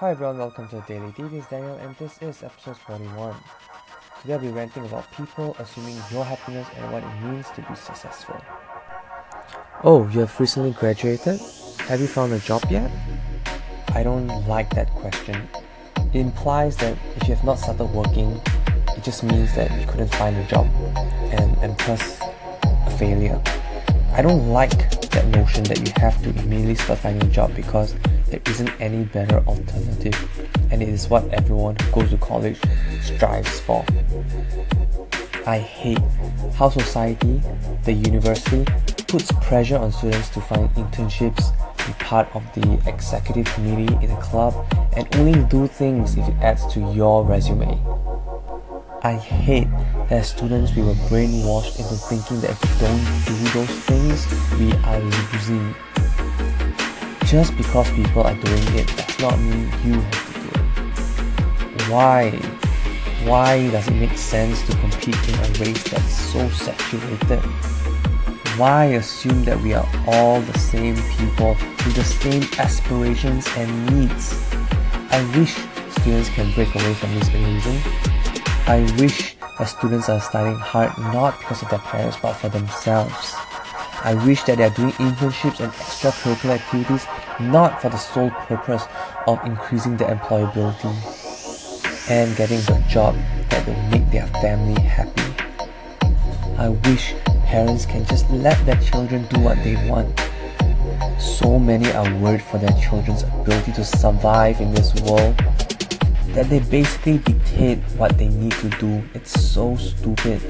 Hi everyone, welcome to Daily D. This is Daniel and this is episode 41. Today I'll be ranting about people assuming your happiness and what it means to be successful. Oh, you have recently graduated? Have you found a job yet? I don't like that question. It implies that if you have not started working, it just means that you couldn't find a job and, and thus a failure. I don't like that notion that you have to immediately start finding a job because there isn't any better alternative and it is what everyone who goes to college strives for. I hate how society, the university, puts pressure on students to find internships, be part of the executive committee in a club, and only do things if it adds to your resume. I hate that students we were brainwashed into thinking that if we don't do those things, we are losing. Just because people are doing it does not mean you have to do it. Why? Why does it make sense to compete in a race that's so saturated? Why assume that we are all the same people with the same aspirations and needs? I wish students can break away from this illusion. I wish that students are studying hard not because of their parents but for themselves. I wish that they are doing internships and extracurricular activities not for the sole purpose of increasing their employability and getting the job that will make their family happy. I wish parents can just let their children do what they want. So many are worried for their children's ability to survive in this world that they basically dictate what they need to do. It's so stupid.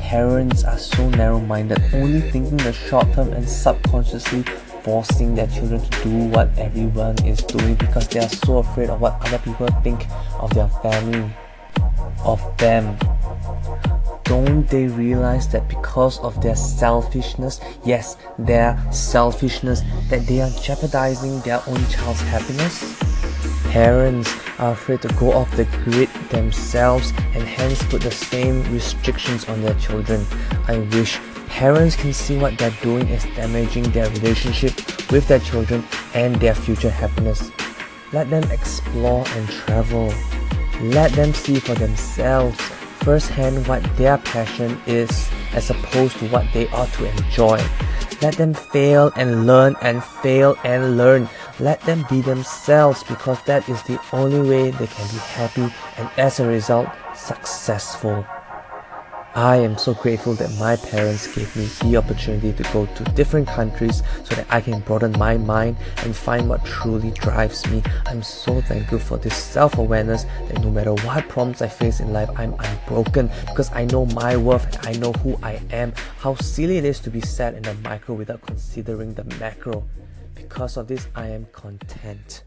Parents are so narrow minded, only thinking the short term and subconsciously forcing their children to do what everyone is doing because they are so afraid of what other people think of their family, of them. Don't they realize that because of their selfishness, yes, their selfishness, that they are jeopardizing their own child's happiness? Parents are afraid to go off the grid themselves and hence put the same restrictions on their children. I wish parents can see what they're doing is damaging their relationship with their children and their future happiness. Let them explore and travel. Let them see for themselves firsthand what their passion is as opposed to what they ought to enjoy. Let them fail and learn and fail and learn. Let them be themselves because that is the only way they can be happy and as a result, successful. I am so grateful that my parents gave me the opportunity to go to different countries so that I can broaden my mind and find what truly drives me. I'm so thankful for this self awareness that no matter what problems I face in life, I'm unbroken because I know my worth, and I know who I am, how silly it is to be sad in the micro without considering the macro. Because of this, I am content.